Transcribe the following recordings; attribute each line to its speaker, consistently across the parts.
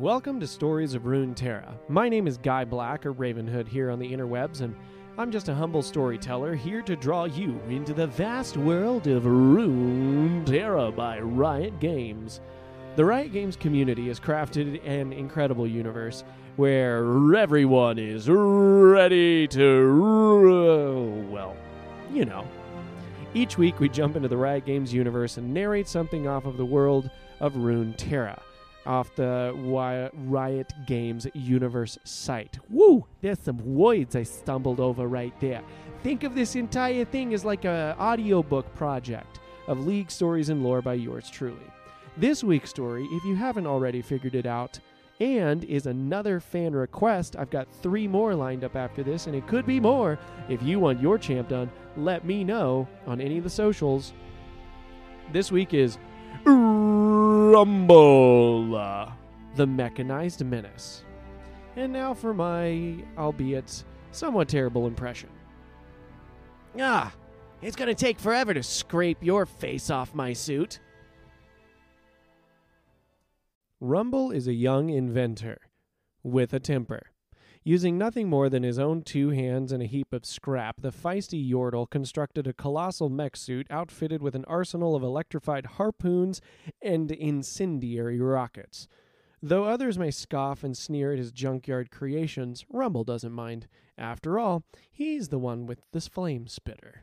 Speaker 1: Welcome to Stories of Runeterra. My name is Guy Black, or Ravynhood, here on the interwebs, and I'm just a humble storyteller here to draw you into the vast world of Runeterra by Riot Games. The Riot Games community has crafted an incredible universe where everyone is ready to. well, you know. Each week we jump into the Riot Games universe and narrate something off of the world of Runeterra off the Riot Games universe site. Woo! There's some words I stumbled over right there. Think of this entire thing as like a audiobook project of League stories and lore by yours truly. This week's story, if you haven't already figured it out, and is another fan request. I've got three more lined up after this, and it could be more. If you want your champ done, let me know on any of the socials. This week is Rumble, the mechanized menace. And now for my, albeit somewhat terrible impression. Ah, it's gonna take forever to scrape your face off my suit. Rumble is a young inventor with a temper. Using nothing more than his own two hands and a heap of scrap, the feisty Yordle constructed a colossal mech suit outfitted with an arsenal of electrified harpoons and incendiary rockets. Though others may scoff and sneer at his junkyard creations, Rumble doesn't mind. After all, he's the one with this flame spitter.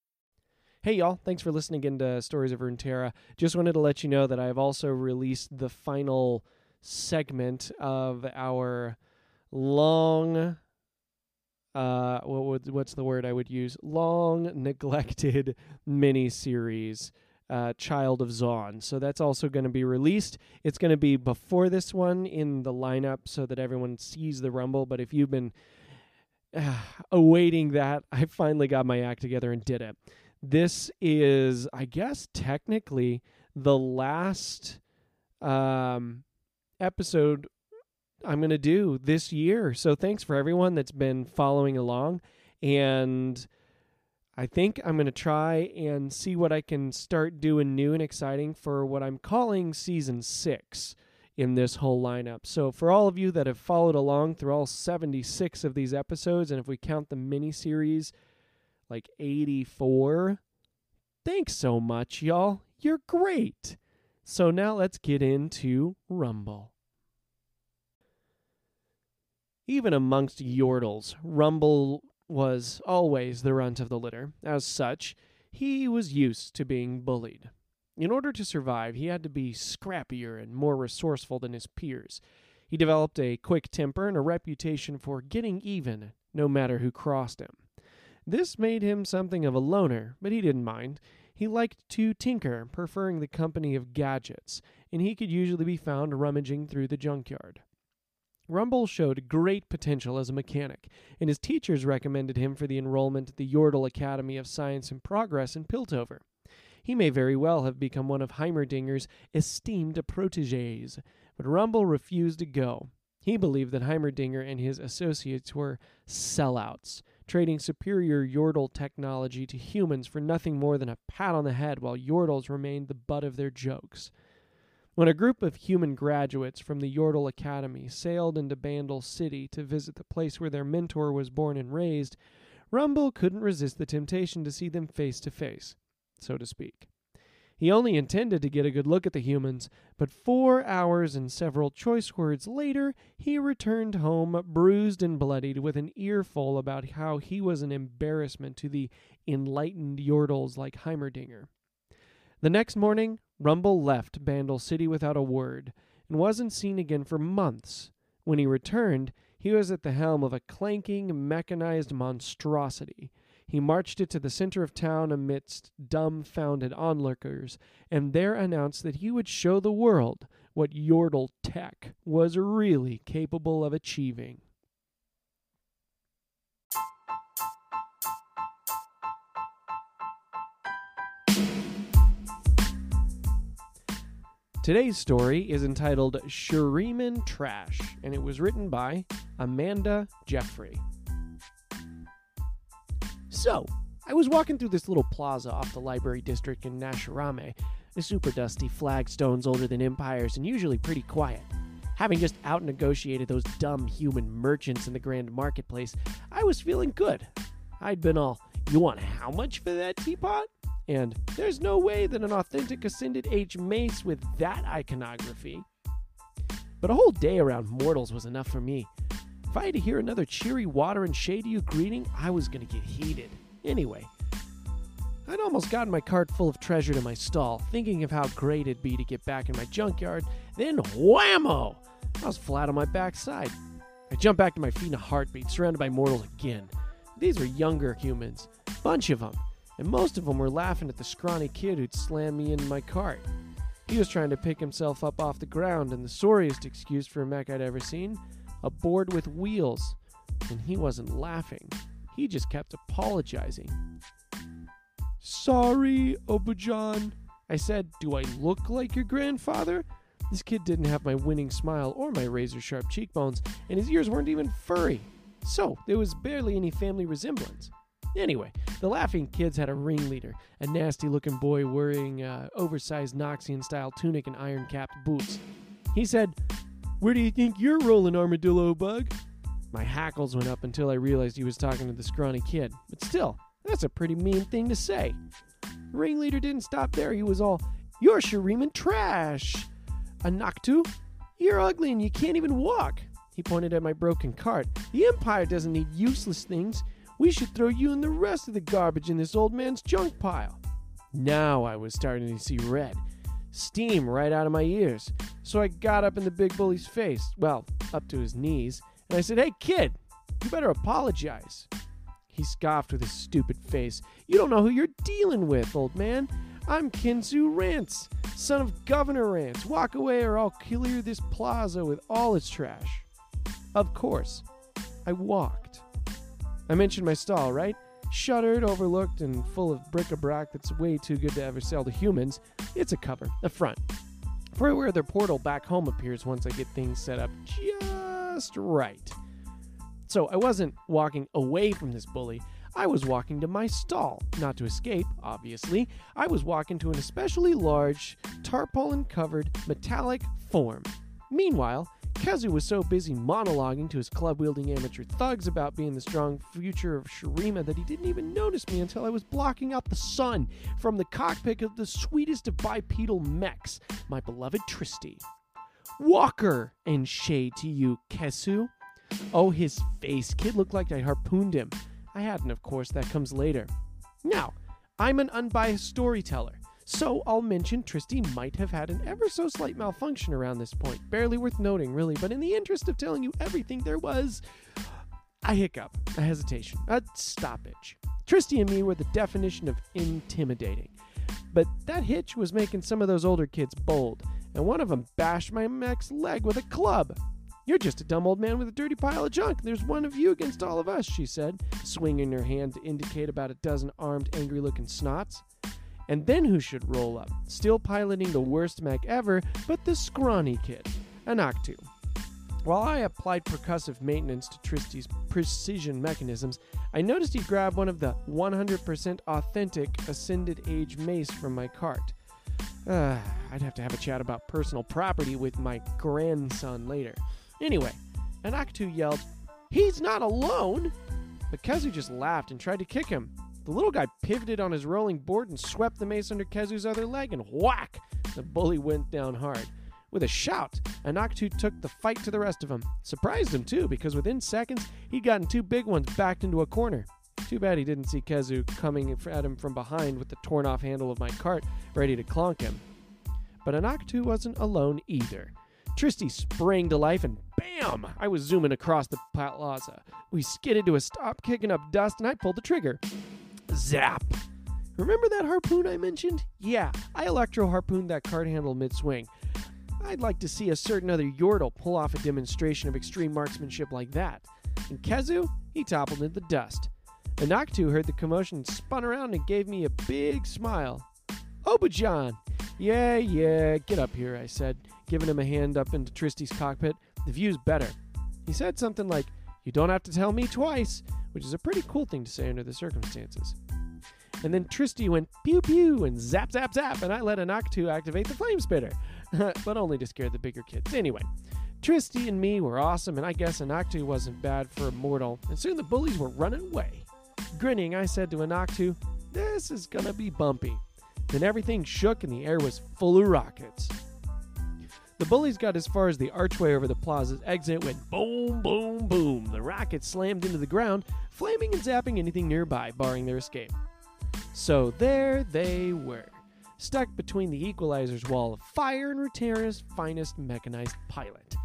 Speaker 1: Hey, y'all. Thanks for listening again to Stories of Runeterra. Just wanted to let you know that I've also released the final segment of our long. Uh, what would, what's the word I would use? Long neglected mini series, uh, Child of Zaun. So that's also going to be released. It's going to be before this one in the lineup so that everyone sees the Rumble. But if you've been uh, awaiting that, I finally got my act together and did it. This is, I guess, technically the last um, episode I'm going to do this year. So thanks for everyone that's been following along. And I think I'm going to try and see what I can start doing new and exciting for what I'm calling season six in this whole lineup. So, for all of you that have followed along through all 76 of these episodes, and if we count the mini series, like 84. Thanks so much, y'all. You're great. So now let's get into Rumble. Even amongst Yordles, Rumble was always the runt of the litter. As such, he was used to being bullied. In order to survive, he had to be scrappier and more resourceful than his peers. He developed a quick temper and a reputation for getting even, no matter who crossed him. This made him something of a loner, but he didn't mind. He liked to tinker, preferring the company of gadgets, and he could usually be found rummaging through the junkyard. Rumble showed great potential as a mechanic, and his teachers recommended him for the enrollment at the Yordle Academy of Science and Progress in Piltover. He may very well have become one of Heimerdinger's esteemed proteges, but Rumble refused to go. He believed that Heimerdinger and his associates were sellouts, trading superior Yordle technology to humans for nothing more than a pat on the head while Yordles remained the butt of their jokes. When a group of human graduates from the Yordle Academy sailed into Bandle City to visit the place where their mentor was born and raised, Rumble couldn't resist the temptation to see them face to face, so to speak. He only intended to get a good look at the humans, but four hours and several choice words later, he returned home bruised and bloodied with an earful about how he was an embarrassment to the enlightened Yordles like Heimerdinger. The next morning, Rumble left Bandle City without a word, and wasn't seen again for months. When he returned, he was at the helm of a clanking, mechanized monstrosity he marched it to the center of town amidst dumbfounded onlookers, and there announced that he would show the world what Yordle Tech was really capable of achieving. Today's story is entitled Shuriman Trash, and it was written by Amanda Jeffrey. So, I was walking through this little plaza off the library district in Nashramae, the super dusty flagstones older than empires and usually pretty quiet. Having just out negotiated those dumb human merchants in the grand marketplace, I was feeling good. I'd been all, you want how much for that teapot? And there's no way that an authentic Ascended Age mace with that iconography. But a whole day around mortals was enough for me. If I had to hear another cheery water and shade you greeting, I was going to get heated. Anyway, I'd almost gotten my cart full of treasure to my stall, thinking of how great it'd be to get back in my junkyard. Then whammo! I was flat on my backside. I jumped back to my feet in a heartbeat, surrounded by mortals again. These were younger humans, bunch of them and most of them were laughing at the scrawny kid who'd slammed me in my cart. He was trying to pick himself up off the ground, and the sorriest excuse for a mech I'd ever seen a board with wheels. And he wasn't laughing, he just kept apologizing. Sorry, Obujan. I said, Do I look like your grandfather? This kid didn't have my winning smile or my razor sharp cheekbones, and his ears weren't even furry. So, there was barely any family resemblance. Anyway, the laughing kids had a ringleader, a nasty looking boy wearing uh, oversized Noxian style tunic and iron capped boots. He said, Where do you think you're rolling, Armadillo Bug? My hackles went up until I realized he was talking to the scrawny kid, but still, that's a pretty mean thing to say. The Ringleader didn't stop there. He was all, You're Shuriman trash! Anaktu? You're ugly and you can't even walk. He pointed at my broken cart. The Empire doesn't need useless things. We should throw you and the rest of the garbage in this old man's junk pile. Now I was starting to see red, steam right out of my ears. So I got up in the big bully's face, well, up to his knees, and I said, Hey, kid, you better apologize. He scoffed with his stupid face. You don't know who you're dealing with, old man. I'm Kinzu Rance, son of Governor Rance. Walk away or I'll clear this plaza with all its trash. Of course, I walked. I mentioned my stall, right? Shuttered, overlooked, and full of bric-a-brac that's way too good to ever sell to humans. It's a cover, a front, for where their portal back home appears once I get things set up just right. So I wasn't walking away from this bully. I was walking to my stall, not to escape, obviously. I was walking to an especially large, tarpaulin covered, metallic form. Meanwhile, Kezu was so busy monologuing to his club wielding amateur thugs about being the strong future of Shurima that he didn't even notice me until I was blocking out the sun from the cockpit of the sweetest of bipedal mechs, my beloved Tristy. Walker and shade to you, Kezu. Oh, his face. Kid looked like I harpooned him. I hadn't, of course, that comes later. Now, I'm an unbiased storyteller. So I'll mention Tristy might have had an ever so slight malfunction around this point. Barely worth noting, really, but in the interest of telling you everything there was, a hiccup, a hesitation, a stoppage. Tristy and me were the definition of intimidating. But that hitch was making some of those older kids bold, and one of them bashed my mech's leg with a club. You're just a dumb old man with a dirty pile of junk. There's one of you against all of us, she said, swinging her hand to indicate about a dozen armed, angry looking snots. And then who should roll up? Still piloting the worst mech ever, but the scrawny kid, Anaktu. While I applied percussive maintenance to Tristy's precision mechanisms, I noticed he grabbed one of the 100% authentic Ascended Age mace from my cart. Uh, I'd have to have a chat about personal property with my grandson later. Anyway, Anaktu yelled, He's not alone! But Kezu just laughed and tried to kick him. The little guy pivoted on his rolling board and swept the mace under Kezu's other leg, and whack! The bully went down hard. With a shout, Anaktu took the fight to the rest of him. Surprised him, too, because within seconds, he'd gotten two big ones backed into a corner. Too bad he didn't see Kezu coming at him from behind with the torn off handle of my cart, ready to clonk him. But Anaktu wasn't alone either. Tristy sprang to life and bam! I was zooming across the plaza. We skidded to a stop, kicking up dust, and I pulled the trigger. Zap! Remember that harpoon I mentioned? Yeah, I electro harpooned that cart handle mid swing. I'd like to see a certain other Yordle pull off a demonstration of extreme marksmanship like that. And Kezu, he toppled into the dust. Anaktu heard the commotion spun around and gave me a big smile. Obajan! Yeah, yeah, get up here, I said, giving him a hand up into Tristy's cockpit. The view's better. He said something like, You don't have to tell me twice, which is a pretty cool thing to say under the circumstances. And then Tristy went pew pew and zap zap zap, and I let Anaktu activate the flame spitter, but only to scare the bigger kids. Anyway, Tristy and me were awesome, and I guess Anaktu wasn't bad for a mortal, and soon the bullies were running away. Grinning, I said to Anaktu, This is gonna be bumpy. Then everything shook and the air was full of rockets. The bullies got as far as the archway over the plaza's exit when boom, boom, boom. The rockets slammed into the ground, flaming and zapping anything nearby, barring their escape. So there they were, stuck between the equalizer's wall of fire and Runeterra's finest mechanized pilot.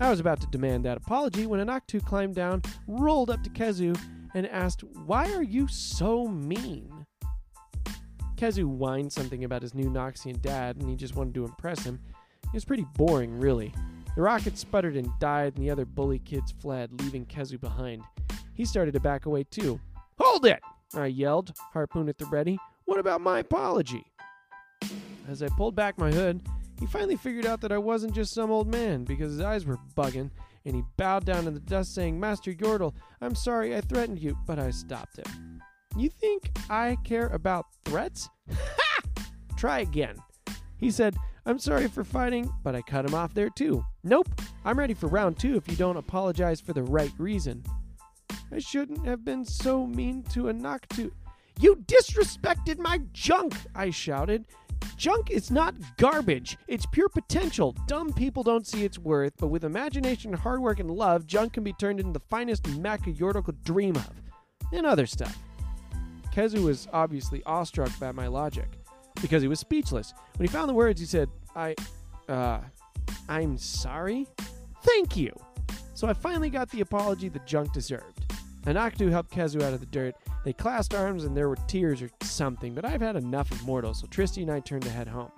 Speaker 1: I was about to demand that apology when Anaktu climbed down, rolled up to Kezu, and asked, Why are you so mean? Kezu whined something about his new Noxian dad, and he just wanted to impress him. It was pretty boring, really. The rocket sputtered and died, and the other bully kids fled, leaving Kezu behind. He started to back away too. Hold it! I yelled, harpoon at the ready. What about my apology? As I pulled back my hood, he finally figured out that I wasn't just some old man because his eyes were bugging, and he bowed down in the dust, saying, Master Yordle, I'm sorry I threatened you, but I stopped him. You think I care about threats? Ha! Try again. He said, I'm sorry for fighting, but I cut him off there too. Nope, I'm ready for round two if you don't apologize for the right reason. I shouldn't have been so mean to Anaktu. You disrespected my junk, I shouted. Junk is not garbage. It's pure potential. Dumb people don't see its worth, but with imagination, hard work, and love, junk can be turned into the finest mech a Yordle could dream of. And other stuff. Kezu was obviously awestruck by my logic, because he was speechless. When he found the words, he said, I, uh, I'm sorry? Thank you! So I finally got the apology the junk deserved. Anaktu helped Kezu out of the dirt. They clasped arms and there were tears or something, but I've had enough of mortals, so Tristy and I turned to head home.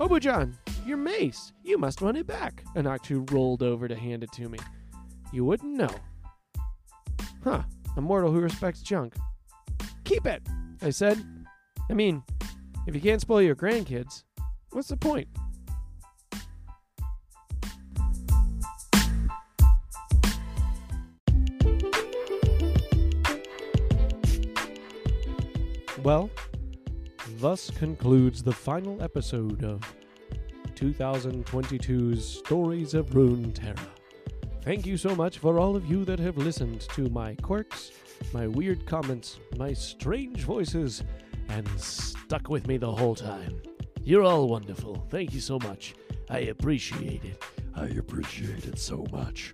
Speaker 1: Obujan, your mace. You must want it back. Anaktu rolled over to hand it to me. You wouldn't know. Huh, a mortal who respects junk. Keep it, I said. I mean, if you can't spoil your grandkids, what's the point? Well, thus concludes the final episode of 2022's Stories of Runeterra. Thank you so much for all of you that have listened to my quirks, my weird comments, my strange voices, and stuck with me the whole time. You're all wonderful. Thank you so much. I appreciate it. I appreciate it so much.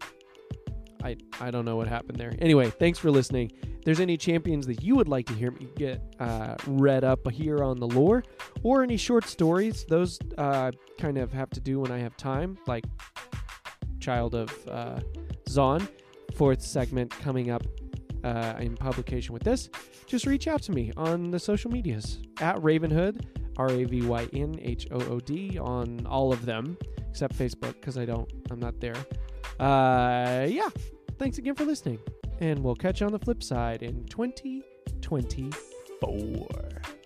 Speaker 1: I, I don't know what happened there. Anyway, thanks for listening. If there's any champions that you would like to hear me get uh, read up here on the lore, or any short stories, those uh, kind of have to do when I have time, like Child of uh, Zaun, fourth segment coming up uh, in publication with this, just reach out to me on the social medias at Ravynhood, R A V Y N H O O D, on all of them except Facebook because I don't, I'm not there. Uh, yeah, thanks again for listening, and we'll catch you on the flip side in 2024.